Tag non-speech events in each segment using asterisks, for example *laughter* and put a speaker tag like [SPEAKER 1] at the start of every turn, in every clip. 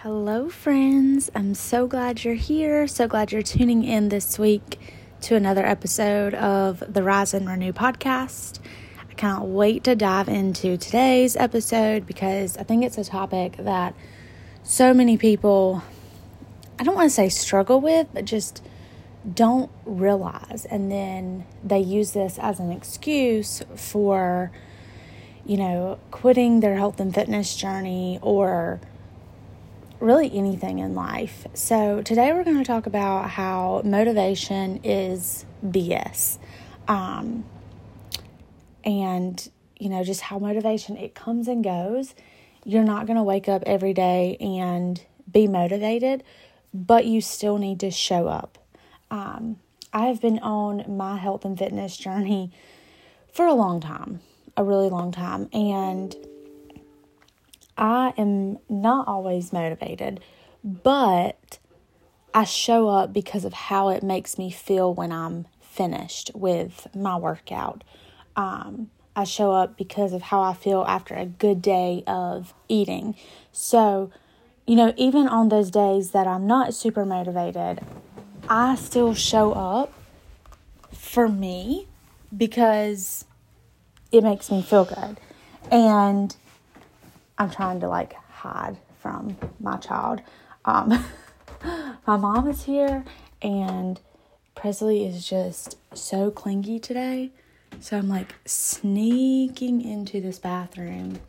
[SPEAKER 1] Hello, friends. I'm so glad you're here. So glad you're tuning in this week to another episode of the Rise and Renew podcast. I cannot wait to dive into today's episode because I think it's a topic that so many people, I don't want to say struggle with, but just don't realize. And then they use this as an excuse for, you know, quitting their health and fitness journey or really anything in life. So, today we're going to talk about how motivation is BS. Um, and, you know, just how motivation it comes and goes. You're not going to wake up every day and be motivated, but you still need to show up. Um, I have been on my health and fitness journey for a long time, a really long time. And I am not always motivated, but I show up because of how it makes me feel when I'm finished with my workout. Um, I show up because of how I feel after a good day of eating. So, you know, even on those days that I'm not super motivated, I still show up for me because it makes me feel good. And I'm trying to like hide from my child. Um, *laughs* my mom is here and Presley is just so clingy today. So I'm like sneaking into this bathroom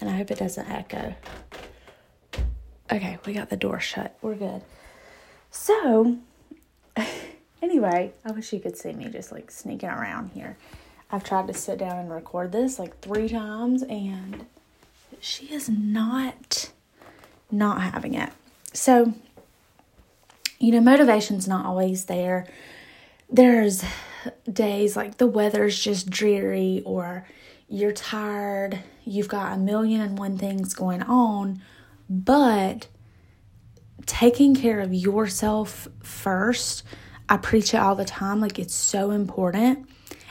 [SPEAKER 1] and I hope it doesn't echo. Okay, we got the door shut. We're good. So, *laughs* anyway, I wish you could see me just like sneaking around here. I've tried to sit down and record this like three times and she is not not having it. So, you know, motivation's not always there. There's days like the weather's just dreary or you're tired, you've got a million and one things going on, but taking care of yourself first, I preach it all the time, like it's so important.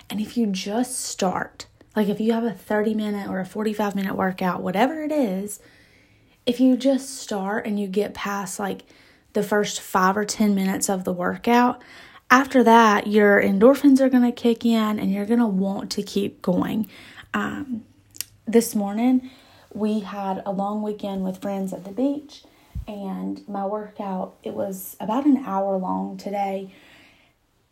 [SPEAKER 1] And if you just start, like if you have a 30 minute or a 45 minute workout, whatever it is, if you just start and you get past like the first five or 10 minutes of the workout, after that, your endorphins are going to kick in and you're going to want to keep going. Um, this morning, we had a long weekend with friends at the beach, and my workout, it was about an hour long today.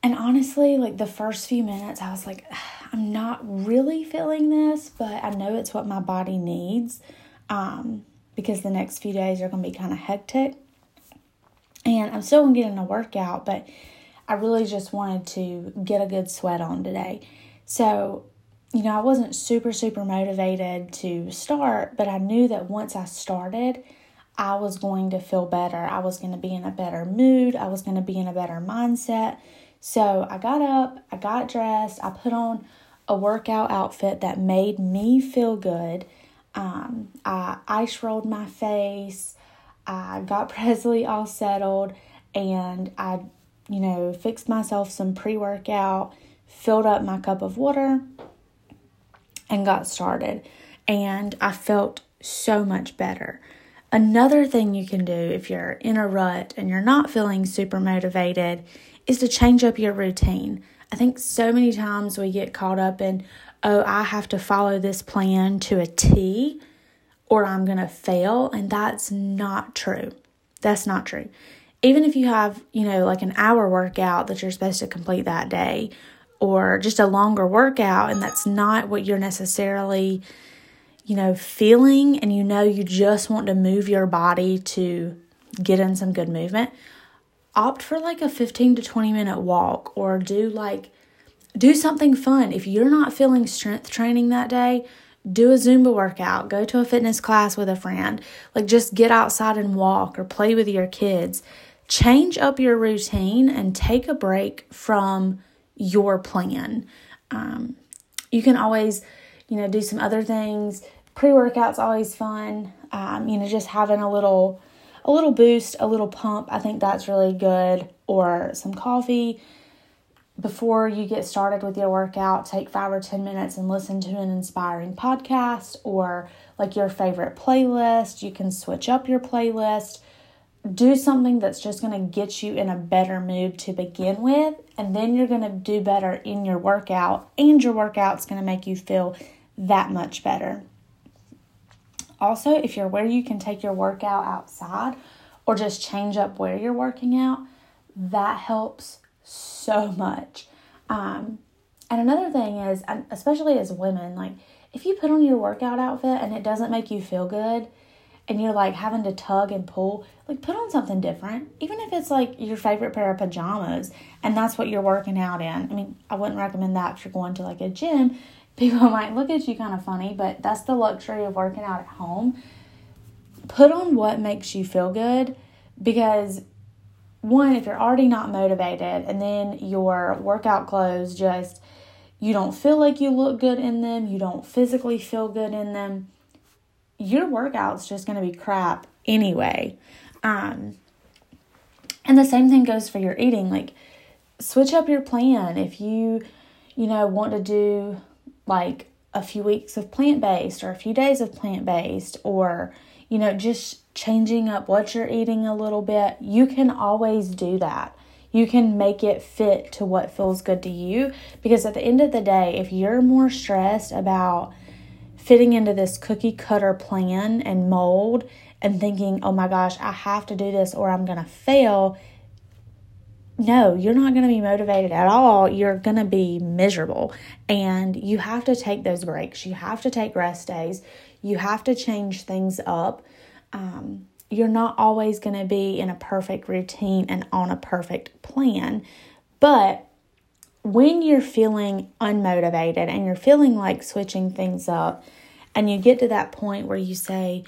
[SPEAKER 1] And honestly, like the first few minutes, I was like, I'm not really feeling this, but I know it's what my body needs um, because the next few days are going to be kind of hectic. And I'm still going to get in a workout, but I really just wanted to get a good sweat on today. So, you know, I wasn't super, super motivated to start, but I knew that once I started, I was going to feel better. I was going to be in a better mood. I was going to be in a better mindset. So I got up, I got dressed, I put on a workout outfit that made me feel good. Um, I ice rolled my face. I got *laughs* Presley all settled and I, you know, fixed myself some pre workout, filled up my cup of water, and got started. And I felt so much better. Another thing you can do if you're in a rut and you're not feeling super motivated is to change up your routine. I think so many times we get caught up in, oh, I have to follow this plan to a T or I'm going to fail. And that's not true. That's not true. Even if you have, you know, like an hour workout that you're supposed to complete that day or just a longer workout and that's not what you're necessarily, you know, feeling and you know you just want to move your body to get in some good movement, opt for like a 15 to 20 minute walk or do like do something fun. If you're not feeling strength training that day, do a Zumba workout, go to a fitness class with a friend. Like just get outside and walk or play with your kids. Change up your routine and take a break from your plan. Um, you can always, you know, do some other things. Pre workout's always fun. Um, you know, just having a little a little boost, a little pump. I think that's really good. Or some coffee. before you get started with your workout, take five or 10 minutes and listen to an inspiring podcast or like your favorite playlist. You can switch up your playlist. Do something that's just going to get you in a better mood to begin with, and then you're going to do better in your workout, and your workout's going to make you feel that much better. Also, if you're where you can take your workout outside or just change up where you're working out, that helps so much. Um, and another thing is, especially as women, like if you put on your workout outfit and it doesn't make you feel good, and you're like having to tug and pull, like put on something different. Even if it's like your favorite pair of pajamas and that's what you're working out in. I mean, I wouldn't recommend that if you're going to like a gym. People *laughs* might look at you kind of funny, but that's the luxury of working out at home. Put on what makes you feel good because one, if you're already not motivated and then your workout clothes just, you don't feel like you look good in them, you don't physically feel good in them, your workout's just going to be crap anyway. Um, and the same thing goes for your eating. Like, switch up your plan. If you, you know, want to do like a few weeks of plant based or a few days of plant based or, you know, just changing up what you're eating a little bit, you can always do that. You can make it fit to what feels good to you because at the end of the day, if you're more stressed about fitting into this cookie cutter plan and mold and thinking, oh my gosh, I have to do this or I'm going to fail, no, you're not going to be motivated at all. You're going to be miserable. And you have to take those breaks. You have to take rest days. You have to change things up um, you're not always going to be in a perfect routine and on a perfect plan. But when you're feeling unmotivated and you're feeling like switching things up, and you get to that point where you say,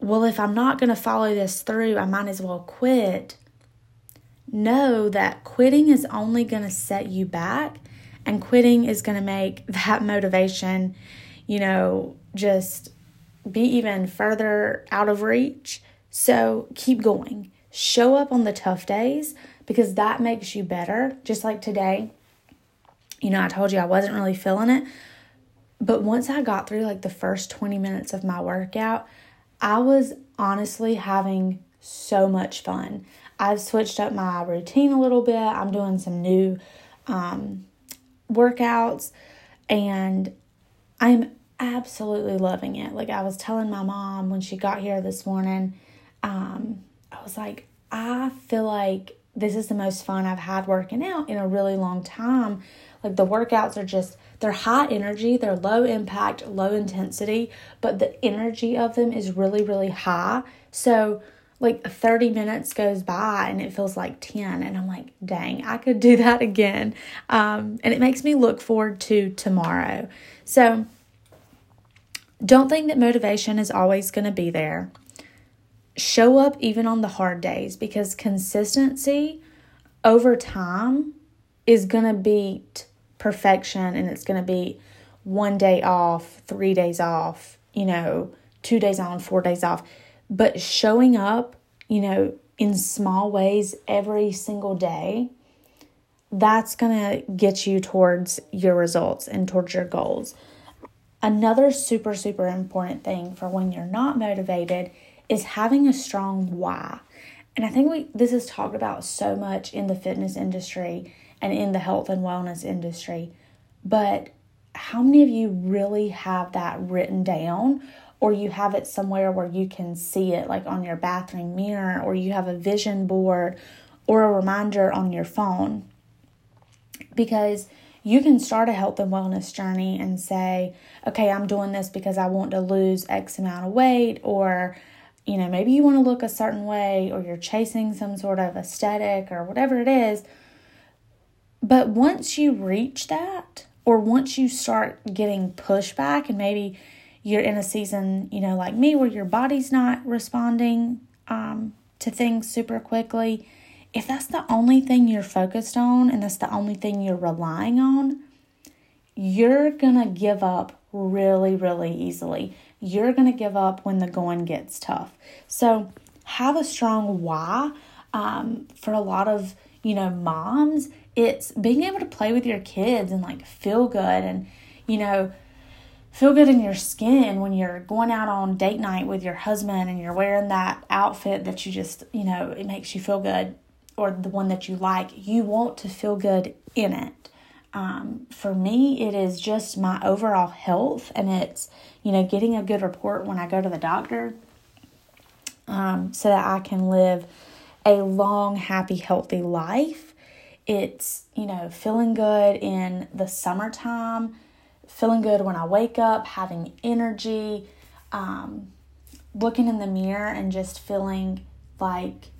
[SPEAKER 1] Well, if I'm not going to follow this through, I might as well quit. Know that quitting is only going to set you back, and quitting is going to make *laughs* that motivation, you know, just be even further out of reach. So keep going. Show up on the tough days because that makes you better. Just like today, you know, I told you I wasn't really feeling it. But once I got through like the first 20 minutes of my workout, I was honestly having so much fun. I've switched up my routine a little bit. I'm doing some new um, workouts and I'm absolutely loving it. Like I was telling my mom when she got here this morning, um, I was like, I feel like this is the most fun I've had working out in a really long time. Like the workouts are just they're high energy, they're low impact, low intensity, but the energy of them is really really high. So like 30 minutes goes by and it feels like 10 and i'm like dang i could do *laughs* that again um, and it makes me look forward to tomorrow so don't think that motivation is always going to be there. Show up even on the hard days because consistency over time is going to beat perfection and it's going to be one day off, three days off, you know, two days on, four days off. But showing up, you know, in small ways every single day, that's going to get you towards your results and towards your goals. Another super, super important thing for when you're not motivated is having a strong why. And I think we this is talked about so much in the fitness industry and in the health and wellness industry. But how many of you really have that written down or you have it somewhere where you can see it like on your bathroom mirror or you have a vision board or a reminder on your phone? Because you can start a health and wellness journey and say, okay, I'm doing this because I want to lose X amount of weight, or, you know, maybe you want to look a certain way, or you're chasing some sort of aesthetic, or whatever it is. But once you reach that, or once you start getting pushback, and maybe you're in a season, you know, like me, where your body's not responding um, to things super quickly, if that's the only thing you're focused on and that's the only thing you're relying on, you're gonna give up really, really easily. You're gonna give up when the going gets tough. So, have a strong why. Um, for a lot of you know moms, it's being able to play with your kids and like feel good and, you know, feel good in your skin when you're going out on date night with your husband and you're wearing that outfit that you just, you know, it makes you feel good or the one that you like. You want to feel good in it. Um, for me, it is just my overall health and it's, you know, getting a good report when I go to the doctor um, so that I can live a long, happy, healthy life. It's, you know, feeling good in the summertime, feeling good when I wake up, having energy, um, looking in the mirror and just feeling like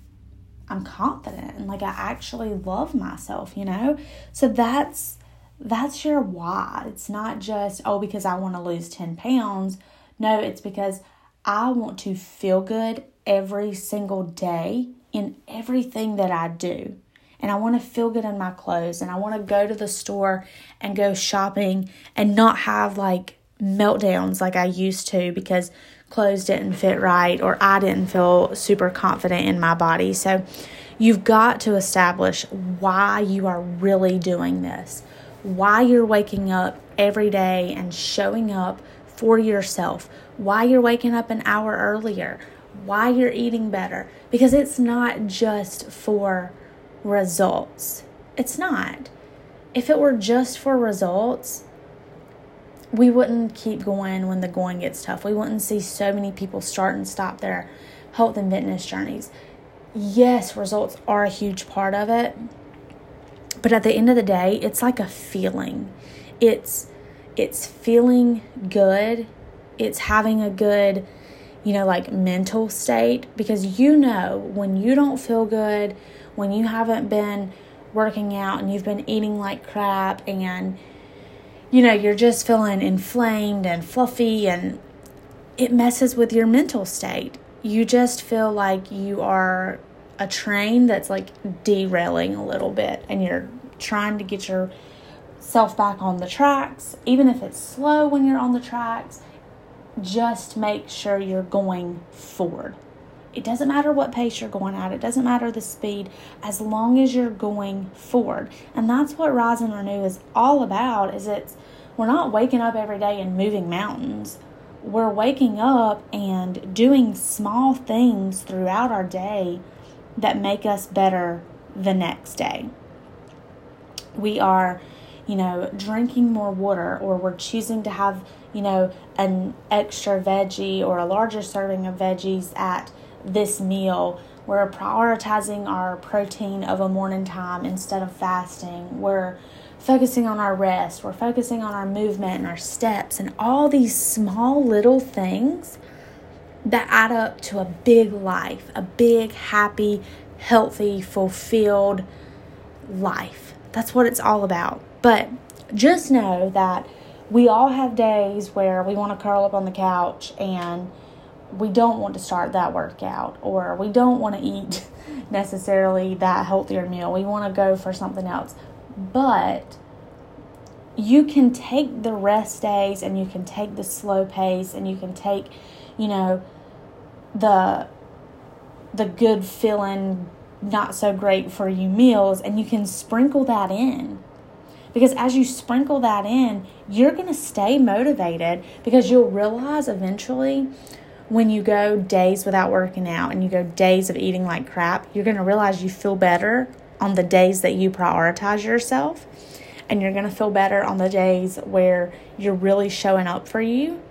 [SPEAKER 1] I'm confident and like I actually love myself, you know? So that's that's your why. It's not just, oh, because I want to lose 10 pounds. No, it's because I want to feel good every single day in everything that I do. And I want to feel good in my clothes and I want to go to the store and go shopping and not have like meltdowns like I used to because clothes didn't fit right or I didn't feel super confident in my body. So you've got to establish why you are really doing this, why you're waking up every day and showing up for yourself, why you're waking up an hour earlier, why you're eating better. Because it's not just for results. It's not. If it were just for results, we wouldn't keep going when the going gets tough. We wouldn't see so many people start and stop their health and fitness journeys. Yes, results are a huge part of it. But at the end of the day, it's like a feeling. It's it's feeling good. It's having a good you know, like mental state because you know when you don't feel good, when you haven't been working out and you've been eating like crap and you know, you're just feeling inflamed and fluffy and it messes with your mental state. You just feel like you are a train that's like derailing a little bit and you're trying to get yourself back on the tracks, even if it's slow when you're on the tracks just make sure you're going forward. It doesn't matter what pace you're going at, it doesn't matter the speed, as long as you're going forward. And that's what Rise and Renew is all about, is it's we're not waking up every day and moving mountains. We're waking up and doing small things throughout our day that make us better the next day. We are, you know, drinking more water or we're choosing to have you know, an extra veggie or a larger serving of veggies at this meal. We're prioritizing our protein of a morning time instead of fasting. We're focusing on our rest. We're focusing on our movement and our steps and all these small little things that add up to a big life, a big, happy, healthy, fulfilled life. That's what it's all about. But just know that we all have days where we want to curl up on the couch and we don't want to start that workout or we don't want to eat *laughs* necessarily that healthier meal. We want to go for something else. But you can take the rest days and you can take the slow pace and you can take, you know, the the good feeling not so great for you meals and you can sprinkle that in because as you sprinkle that in, you're going to stay motivated because you'll realize eventually when you go days without working out and you go days of eating like crap, you're going to realize you feel better on the days that you prioritize yourself. And you're going to feel better on the days where you're really showing up for you.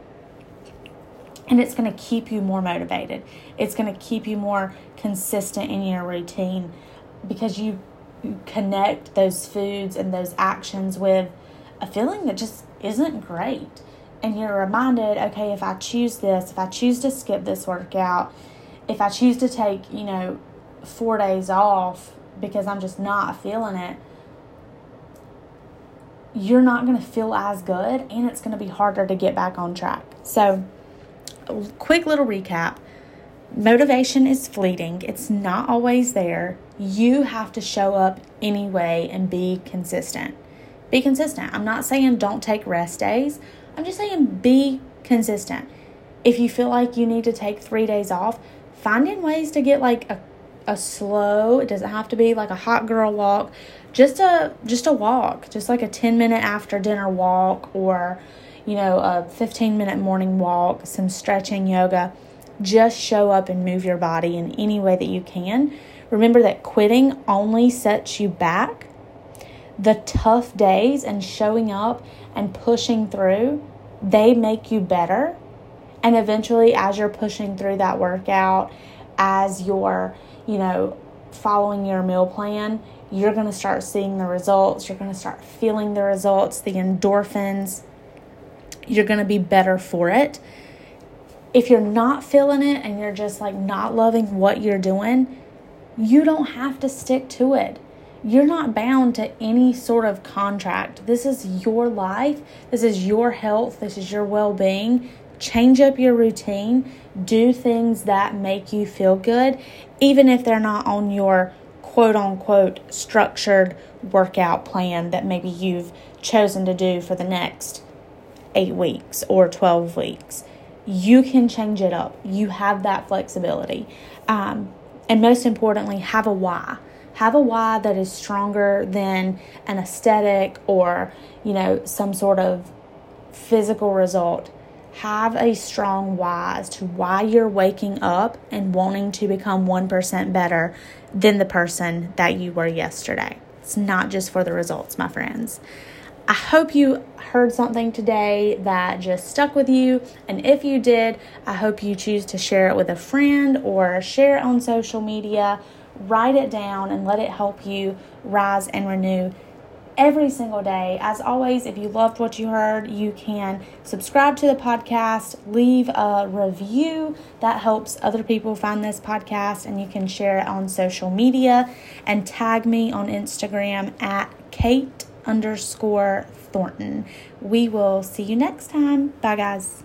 [SPEAKER 1] And it's going to keep you more motivated. It's going to keep you more consistent in your routine because you connect those foods and those actions with a feeling that just isn't great. And you're reminded, okay, if I choose this, if I choose to skip this workout, if I choose to take, you know, four days off because I'm just not feeling it, you're not going to feel as good and it's going to be harder to get back on track. So, quick little recap motivation is fleeting, it's not always there. You have to show up anyway and be consistent. Be consistent. I'm not saying don't take rest days, I'm just saying be consistent. If you feel like you need to take three days off, finding ways to get like a, a slow, it doesn't have to be like a hot girl walk, just a just a walk, just like a 10 minute after dinner walk or you know, a 15 minute morning walk, some stretching yoga. Just show up and move your body in any way that you can. Remember that quitting only sets you back. The tough days and showing up and pushing through, they make you better. And eventually, as you're pushing through that workout, as you're, you know, following your meal plan, you're going to start seeing the results. You're going to start feeling the results, the endorphins, you're going to be better for it. If you're not feeling it and you're just like not loving what you're doing, you don't have to stick to it. You're not bound to any sort of contract. This is your life. This is your health. This is your well being. Change up your routine. Do things that make you feel good, even if they're not on your quote unquote structured workout plan that maybe you've chosen to do for the next eight weeks or 12 weeks. You can change it up. You have that flexibility. Um, and most importantly, have a why. Have a why that is stronger than an aesthetic or, you know, some sort of physical result. Have a strong why as to why you're waking up and wanting to become 1% better than the person that you were yesterday. It's not just for the results, my friends. I hope you heard something today that just stuck with you. And if you did, I hope you choose to share it with a friend or share it on social media. Write it down and let it help you rise and renew every single day. As always, if you loved what you heard, you can subscribe to the podcast, leave a review that helps other people find this podcast, and you can share it on social media and tag me on Instagram at Kait underscore Thornton. We will see you next time. Bye, guys.